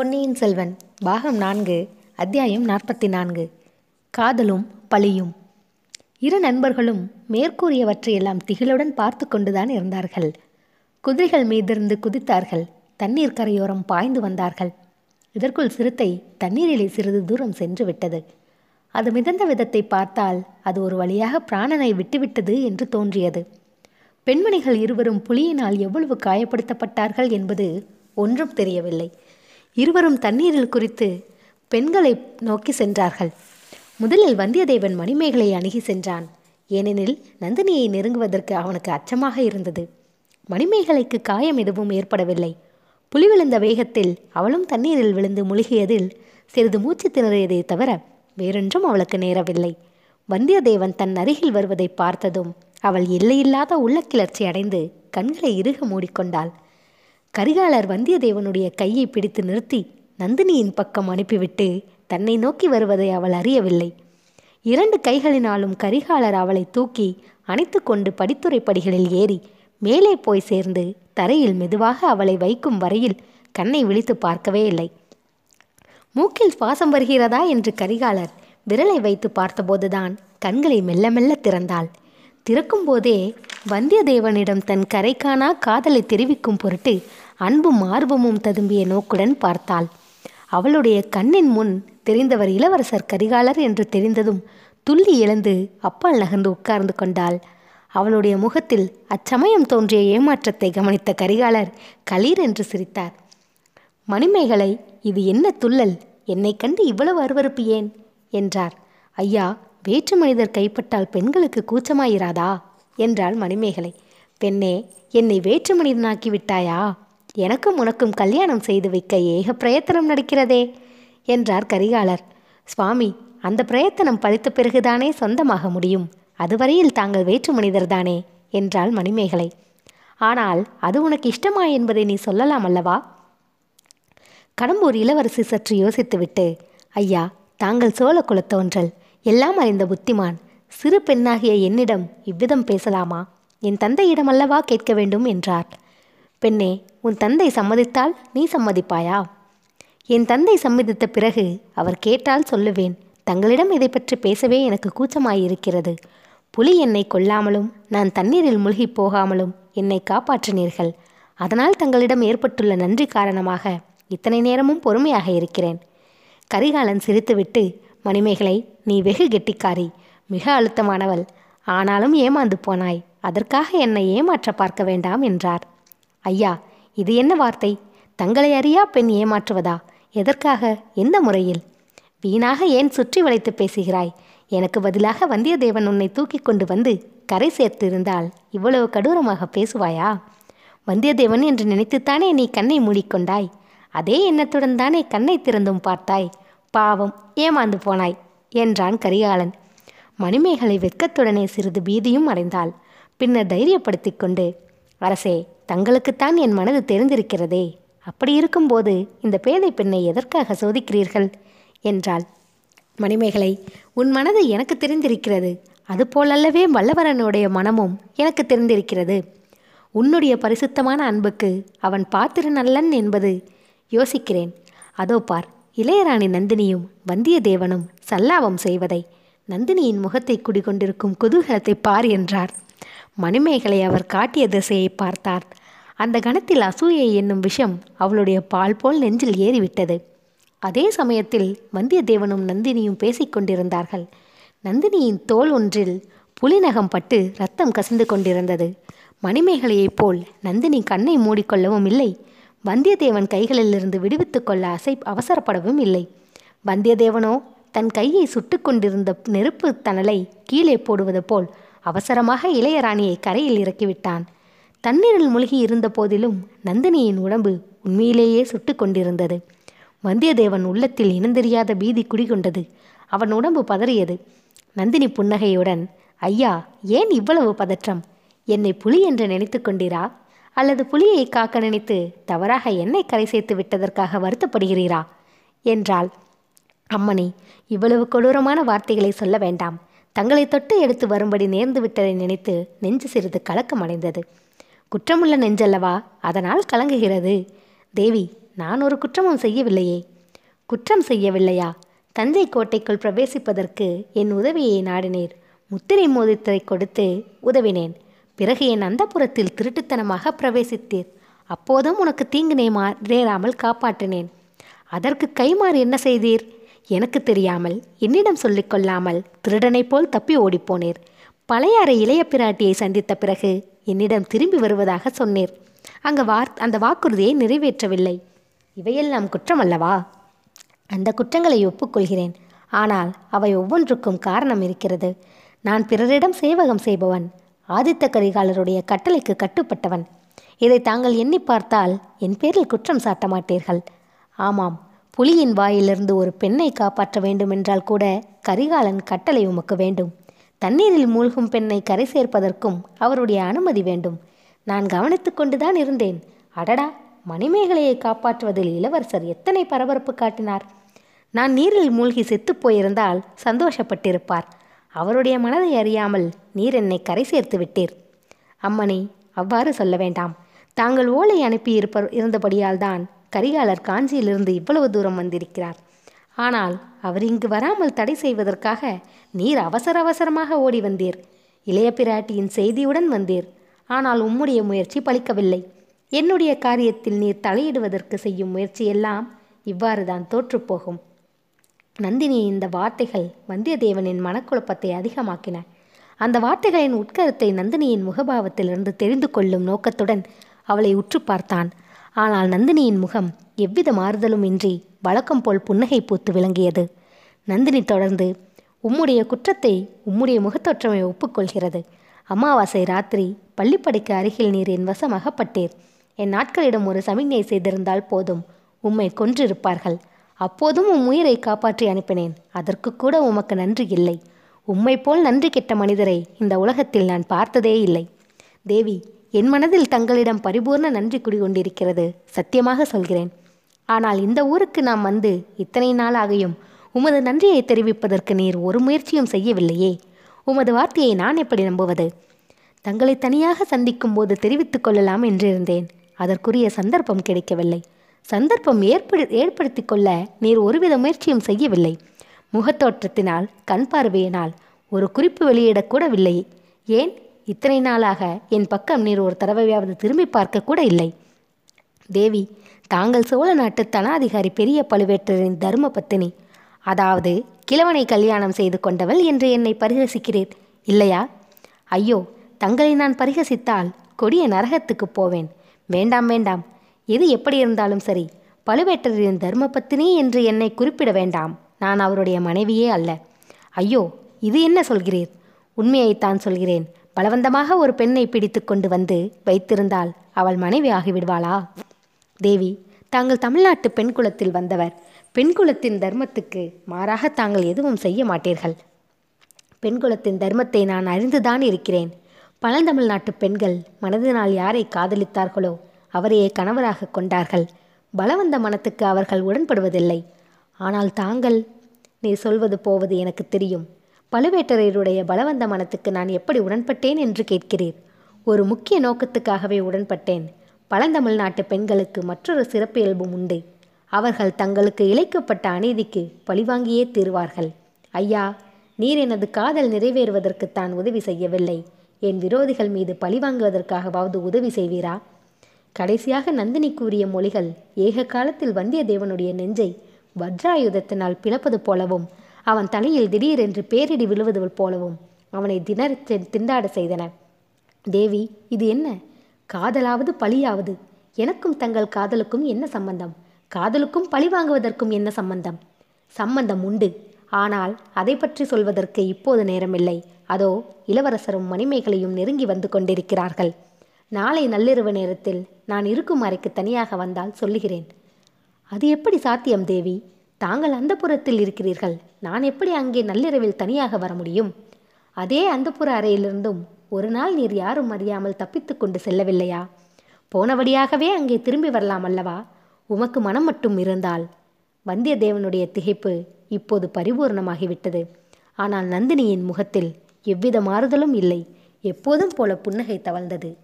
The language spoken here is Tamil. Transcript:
பொன்னியின் செல்வன் பாகம் நான்கு அத்தியாயம் நாற்பத்தி நான்கு காதலும் பழியும். இரு நண்பர்களும் மேற்கூறியவற்றையெல்லாம் திகிலுடன் பார்த்து கொண்டுதான் இருந்தார்கள். குதிரைகள் மீதிருந்து குதித்தார்கள். தண்ணீர் கரையோரம் பாய்ந்து வந்தார்கள். இதற்குள் சிறுத்தை தண்ணீரிலே சிறிது தூரம் சென்று விட்டது. அது மிதந்த விதத்தை பார்த்தால் அது ஒரு வழியாக பிராணனை விட்டுவிட்டது என்று தோன்றியது. பெண்மணிகள் இருவரும் புலியினால் எவ்வளவு காயப்படுத்தப்பட்டார்கள் என்பது ஒன்றும் தெரியவில்லை. இருவரும் தண்ணீரில் குறித்து பெண்களை நோக்கி சென்றார்கள். முதலில் வந்தியத்தேவன் மணிமேகலை அணுகி சென்றான். ஏனெனில் நந்தினியை நெருங்குவதற்கு அவனுக்கு அச்சமாக இருந்தது. மணிமேகலைக்கு காயம் எதுவும் ஏற்படவில்லை. புலி விழுந்த வேகத்தில் அவளும் தண்ணீரில் விழுந்து முழுகியதில் சிறிது மூச்சு திணறியதை தவிர வேறொன்றும் அவளுக்கு நேரவில்லை. வந்தியத்தேவன் தன் அருகில் வருவதை பார்த்ததும் அவள் எல்லையில்லாத உள்ள கிளர்ச்சி அடைந்து கண்களை இறுக மூடிக்கொண்டாள். கரிகாலர் வந்தியத்தேவனுடைய கையை பிடித்து நிறுத்தி நந்தினியின் பக்கம் அனுப்பிவிட்டு தன்னை நோக்கி வருவதை அவள் அறியவில்லை. இரண்டு கைகளினாலும் கரிகாலர் அவளை தூக்கி அணைத்து கொண்டு படித்துறை படிகளில் ஏறி மேலே போய் சேர்ந்து தரையில் மெதுவாக அவளை வைக்கும் வரையில் கண்ணை விழித்து பார்க்கவே இல்லை. மூக்கில் சுவாசம் வருகிறதா என்று கரிகாலர் விரலை வைத்து பார்த்தபோதுதான் கண்களை மெல்ல மெல்ல திறந்தாள். திறக்கும் போதே வந்தியத்தேவனிடம் தன் கரைக்கானா காதலை தெரிவிக்கும் பொருட்டு அன்பும் ஆர்வமும் ததும்பிய நோக்குடன் பார்த்தாள். அவளுடைய கண்ணின் முன் தெரிந்தவர் இளவரசர் கரிகாலர் என்று தெரிந்ததும் துள்ளி எழுந்து அப்பால் நகர்ந்து உட்கார்ந்து கொண்டாள். அவளுடைய முகத்தில் அச்சமயம் தோன்றிய ஏமாற்றத்தை கவனித்த கரிகாலர் களீர் என்று சிரித்தார். மணிமேகலை இது என்ன துள்ளல்? என்னை கண்டு இவ்வளவு அருவருப்பு ஏன்? என்றார். ஐயா வேற்று மனிதர் கைப்பட்டால் பெண்களுக்கு கூச்சமாயிராதா? என்றாள் மணிமேகலை. பெண்ணே என்னை வேற்று மனிதனாக்கி விட்டாயா எனக்கும் உனக்கும் கல்யாணம் செய்து வைக்க ஏக பிரயத்தனம் நடக்கிறதே என்றார் கரிகாலர். சுவாமி அந்த பிரயத்தனம் பழித்த பிறகுதானே சொந்தமாக முடியும். அதுவரையில் தாங்கள் வேற்று மனிதர்தானே என்றாள் மணிமேகலை. ஆனால் அது உனக்கு இஷ்டமா என்பதை நீ சொல்லலாம் அல்லவா? கடம்பூர் இளவரசி சற்று யோசித்துவிட்டு ஐயா தாங்கள் சோழ குலத்தோன்றல் எல்லாம் அறிந்த புத்திமான். சிறு பெண்ணாகிய என்னிடம் இவ்விதம் பேசலாமா? என் தந்தையிடம் அல்லவா கேட்க வேண்டும் என்றார். பெண்ணே உன் தந்தை சம்மதித்தால் நீ சம்மதிப்பாயா? என் தந்தை சம்மதித்த பிறகு அவர் கேட்டால் சொல்லுவேன் தங்களிடம் இதை பற்றி பேசவே எனக்கு கூச்சமாயிருக்கிறது. புலி என்னை கொல்லாமலும் நான் தண்ணீரில் முழுகி போகாமலும் என்னை காப்பாற்றினீர்கள். அதனால் தங்களிடம் ஏற்பட்டுள்ள நன்றி காரணமாக இத்தனை நேரமும் பொறுமையாக இருக்கிறேன். கரிகாலன் சிரித்துவிட்டு மணிமேகலை நீ வெகு கெட்டிக்காரி மிக அழுத்தமானவள். ஆனாலும் ஏமாந்து போனாய். அதற்காக என்னை ஏமாற்ற பார்க்க வேண்டாம் என்றார். ஐயா இது என்ன வார்த்தை? தங்களை அறியா பெண் ஏமாற்றுவதா? எதற்காக? எந்த முறையில்? வீணாக ஏன் சுற்றி வளைத்து பேசுகிறாய்? எனக்கு பதிலாக வந்தியத்தேவன் உன்னை தூக்கி கொண்டு வந்து கரை சேர்த்து இருந்தால் இவ்வளவு கடூரமாக பேசுவாயா? வந்தியத்தேவன் என்று நினைத்துத்தானே நீ கண்ணை மூடிக்கொண்டாய்? அதே எண்ணத்துடன் தானே கண்ணை திறந்தும் பார்த்தாய்? பாவம் ஏமாந்து போனாய் என்றான் கரிகாலன். மணிமேகலை வெட்கத்துடனே சிறிது பீதியும் அடைந்தாள். பின்னர் தைரியப்படுத்தி கொண்டு அரசே தங்களுக்குத்தான் என் மனது தெரிந்திருக்கிறதே. அப்படி இருக்கும்போது இந்த பேதை பெண்ணை எதற்காக சோதிக்கிறீர்கள்? என்றாள். மணிமேகலை உன் மனது எனக்கு தெரிந்திருக்கிறது. அதுபோலல்லவே வல்லவரனுடைய மனமும் எனக்கு தெரிந்திருக்கிறது. உன்னுடைய பரிசுத்தமான அன்புக்கு அவன் பாத்திரன் நல்லன் என்பது யோசிக்கிறேன். அதோ பார் இளையராணி நந்தினியும் வந்தியத்தேவனும் சல்லாபம் செய்வதை நந்தினியின் முகத்தை குடிகொண்டிருக்கும் குதூகலத்தை பார் என்றார். மணிமேகலை அவர் காட்டிய திசையை பார்த்தார். அந்த கணத்தில் அசூயை என்னும் விஷம் அவளுடைய பால் போல் நெஞ்சில் ஏறிவிட்டது. அதே சமயத்தில் வந்தியத்தேவனும் நந்தினியும் பேசிக்கொண்டிருந்தார்கள் நந்தினியின் தோல் ஒன்றில் புலிநகம் பட்டு ரத்தம் கசிந்து கொண்டிருந்தது. மணிமேகலையைப் போல் நந்தினி கண்ணை மூடிக்கொள்ளவும் இல்லை. வந்தியத்தேவன் கைகளிலிருந்து விடுவித்துக் கொள்ள அசை அவசரப்படவும் இல்லை. வந்தியத்தேவனோ தன் கையை சுட்டு கொண்டிருந்த நெருப்பு தணலை கீழே போடுவது போல் அவசரமாக இளையராணியை கரையில் இறக்கிவிட்டான். தண்ணீரில் மூழ்கி இருந்த போதிலும் நந்தினியின் உடம்பு உண்மையிலேயே சுட்டு கொண்டிருந்தது. வந்தியத்தேவன் உள்ளத்தில் இனந்தெரியாத பீதி குடிகொண்டது. அவன் உடம்பு பதறியது. நந்தினி புன்னகையுடன் ஐயா ஏன் இவ்வளவு பதற்றம்? என்னை புலி என்று நினைத்து கொண்டீரா? அல்லது புலியை காக்க நினைத்து தவறாக என்னை கரை சேர்த்து விட்டதற்காக வருத்தப்படுகிறீரா? என்றாள். அம்மணி இவ்வளவு கொடூரமான வார்த்தைகளை சொல்ல வேண்டாம். தங்களை தொட்டு எடுத்து வரும்படி நேர்ந்து விட்டதை நினைத்து நெஞ்சு சிறிது கலக்கமடைந்தது. குற்றமுள்ள நெஞ்சல்லவா? அதனால் கலங்குகிறது. தேவி நான் ஒரு குற்றமும் செய்யவில்லையே. குற்றம் செய்யவில்லையா? தஞ்சை கோட்டைக்குள் பிரவேசிப்பதற்கு என் உதவியை நாடினீர். முத்திரை மோதிரத்தை கொடுத்து உதவினேன். பிறகு என் அந்தப்புறத்தில் திருட்டுத்தனமாக பிரவேசித்தீர். அப்போதும் உனக்கு தீங்கு நேமா நேராமல் காப்பாற்றினேன். அதற்கு கைமாறு என்ன செய்தீர்? எனக்கு தெரியாமல் என்னிடம் சொல்லிக்கொள்ளாமல் திருடனைப் போல் தப்பி ஓடிப்போனீர். பழையாறை இளைய பிராட்டியை சந்தித்த பிறகு என்னிடம் திரும்பி வருவதாக சொன்னீர். அங்கு வார் அந்த வாக்குறுதியை நிறைவேற்றவில்லை. இவையெல்லாம் குற்றம் அல்லவா அந்த குற்றங்களை ஒப்புக்கொள்கிறேன். ஆனால் அவை ஒவ்வொன்றுக்கும் காரணம் இருக்கிறது. நான் பிறரிடம் சேவகம் செய்பவன் ஆதித்த கரிகாலருடைய கட்டளைக்கு கட்டுப்பட்டவன். இதை தாங்கள் எண்ணி பார்த்தால் என் பேரில் குற்றம் சாட்ட மாட்டீர்கள் ஆமாம் புலியின் வாயிலிருந்து ஒரு பெண்ணை காப்பாற்ற வேண்டுமென்றால் கூட கரிகாலன் கட்டளை உமக்கு வேண்டும். தண்ணீரில் மூழ்கும் பெண்ணை கரை சேர்ப்பதற்கும் அவருடைய அனுமதி வேண்டும். நான் கவனித்து கொண்டுதான் இருந்தேன். அடடா மணிமேகலையை காப்பாற்றுவதில் இளவரசர் எத்தனை பரபரப்பு காட்டினார். நான் நீரில் மூழ்கி செத்துப் போயிருந்தால் சந்தோஷப்பட்டிருப்பார். அவருடைய மனதை அறியாமல் நீர் என்னை கரை சேர்த்து விட்டீர். அம்மணி அவ்வாறு சொல்ல வேண்டாம். தாங்கள் ஓலை அனுப்பி இருப்ப இருந்தபடியால் தான் கரிகாலர் காஞ்சியிலிருந்து இவ்வளவு தூரம் வந்திருக்கிறார். ஆனால் அவர் இங்கு வராமல் தடை செய்வதற்காக நீர் அவசர அவசரமாக ஓடி வந்தீர். இளைய பிராட்டியின் செய்தியுடன் வந்தீர். ஆனால் உம்முடைய முயற்சி பலிக்கவில்லை. என்னுடைய காரியத்தில் நீர் தலையிடுவதற்கு செய்யும் முயற்சியெல்லாம் இவ்வாறு தான் தோற்றுப்போகும் நந்தினி இந்த வார்த்தைகள் வந்தியத்தேவனின் மனக்குழப்பத்தை அதிகமாக்கின. அந்த வார்த்தைகளின் உட்கருத்தை நந்தினியின் முகபாவத்திலிருந்து தெரிந்து கொள்ளும் நோக்கத்துடன் அவளை உற்று பார்த்தான். ஆனால் நந்தினியின் முகம் எவ்வித மாறுதலும் இன்றி வழக்கம் போல் புன்னகை பூத்து விளங்கியது. நந்தினி தொடர்ந்து உம்முடைய குற்றத்தை உம்முடைய முகத்தோற்றமை ஒப்புக்கொள்கிறது. அமாவாசை ராத்திரி பள்ளிப்படைக்கு அருகில் நீர் என் வசமகப்பட்டீர் என் நாட்களிடம் ஒரு சமிக்ஞை செய்திருந்தால் போதும். உம்மை கொன்றிருப்பார்கள். அப்போதும் உம் உயிரை காப்பாற்றி அனுப்பினேன். அதற்கு கூட உமக்கு நன்றி இல்லை. உம்மை போல் நன்றி கெட்ட மனிதரை இந்த உலகத்தில் நான் பார்த்ததே இல்லை. தேவி என் மனதில் தங்களிடம் பரிபூர்ண நன்றி குடிகொண்டிருக்கிறது சத்தியமாக சொல்கிறேன். ஆனால் இந்த ஊருக்கு நாம் வந்து இத்தனை நாளாகியும் உமது நன்றியை தெரிவிப்பதற்கு நீர் ஒரு முயற்சியும் செய்யவில்லையே. உமது வார்த்தையை நான் எப்படி நம்புவது? தங்களை தனியாக சந்திக்கும் போது தெரிவித்துக் கொள்ளலாம் என்றிருந்தேன். அதற்குரிய சந்தர்ப்பம் கிடைக்கவில்லை. சந்தர்ப்பம் ஏற்படு ஏற்படுத்தி கொள்ள நீர் ஒருவித முயற்சியும் செய்யவில்லை. முகத்தோற்றத்தினால் கண் பார்வையினால் ஒரு குறிப்பு வெளியிடக்கூடவில்லை. ஏன்? இத்தனை நாளாக என் பக்கம் நீர் ஒரு தடவையாவது திரும்பி பார்க்க கூட இல்லை. தேவி தாங்கள் சோழ நாட்டு தனாதிகாரி பெரிய பழுவேட்டரின் தர்ம பத்தினி அதாவது கிழவனை கல்யாணம் செய்து கொண்டவள் என்று என்னை பரிகசிக்கிறீர் இல்லையா? ஐயோ தங்களை நான் பரிகசித்தால் கொடிய நரகத்துக்கு போவேன். வேண்டாம் வேண்டாம். எது எப்படி இருந்தாலும் சரி பழுவேட்டரின் தர்மபத்தினி என்று என்னை குறிப்பிட வேண்டாம். நான் அவருடைய மனைவியே அல்ல. ஐயோ இது என்ன சொல்கிறீர்? உண்மையைத்தான் சொல்கிறேன். பலவந்தமாக ஒரு பெண்ணை பிடித்து கொண்டு வந்து வைத்திருந்தால் அவள் மனைவி ஆகிவிடுவாளா? தேவி தாங்கள் தமிழ்நாட்டு பெண் குலத்தில் வந்தவர். பெண் குலத்தின் தர்மத்துக்கு மாறாக தாங்கள் எதுவும் செய்ய மாட்டீர்கள். பெண் குலத்தின் தர்மத்தை நான் அறிந்துதான் இருக்கிறேன். பழந்தமிழ்நாட்டு பெண்கள் மனதினால் யாரை காதலித்தார்களோ அவரையே கணவராக கொண்டார்கள். பலவந்த மனத்துக்கு அவர்கள் உடன்படுவதில்லை. ஆனால் தாங்கள் நீ சொல்வது போவது எனக்கு தெரியும். பழுவேட்டரையருடைய பலவந்த மனத்துக்கு நான் எப்படி உடன்பட்டேன் என்று கேட்கிறீர்? ஒரு முக்கிய நோக்கத்துக்காகவே உடன்பட்டேன். பழந்தமிழ்நாட்டு பெண்களுக்கு மற்றொரு சிறப்பியல்பும் உண்டு. அவர்கள் தங்களுக்கு இழைக்கப்பட்ட அநீதிக்கு பழிவாங்கியே தீர்வார்கள். ஐயா நீர் எனது காதல் நிறைவேறுவதற்குத்தான் உதவி செய்யவில்லை. என் விரோதிகள் மீது பழிவாங்குவதற்காகவாவது உதவி செய்வீரா? கடைசியாக நந்தினி கூறிய மொழிகள் ஏக காலத்தில் வந்தியத்தேவனுடைய நெஞ்சை வஜ்ராயுதத்தினால் பிளப்பது போலவும் அவன் தலையில் திடீரென்று பேரிடி விழுவது போலவும் அவனை திணற திண்டாட செய்தன. தேவி இது என்ன? காதலாவது பழியாவது? எனக்கும் தங்கள் காதலுக்கும் என்ன சம்பந்தம்? காதலுக்கும் பழி வாங்குவதற்கும் என்ன சம்பந்தம்? சம்பந்தம் உண்டு. ஆனால் அதை பற்றி சொல்வதற்கு இப்போது நேரமில்லை. அதோ இளவரசரும் மணிமேகலையும் நெருங்கி வந்து கொண்டிருக்கிறார்கள். நாளை நள்ளிரவு நேரத்தில் நான் இருக்கும் அறைக்கு தனியாக வந்தால் சொல்லுகிறேன். அது எப்படி சாத்தியம் தேவி? தாங்கள் அந்த புறத்தில் இருக்கிறீர்கள். நான் எப்படி அங்கே நள்ளிரவில் தனியாக வர முடியும்? அதே அந்தப்புற அறையிலிருந்தும் ஒரு நாள் நீர் யாரும் அறியாமல் தப்பித்து கொண்டு செல்லவில்லையா? போனபடியாகவே அங்கே திரும்பி வரலாம் அல்லவா? உமக்கு மனம் மட்டும் இருந்தால். வந்தியத்தேவனுடைய திகைப்பு இப்போது பரிபூர்ணமாகிவிட்டது. ஆனால் நந்தினியின் முகத்தில் எவ்வித மாறுதலும் இல்லை. எப்போதும் போல புன்னகை தவழ்ந்தது.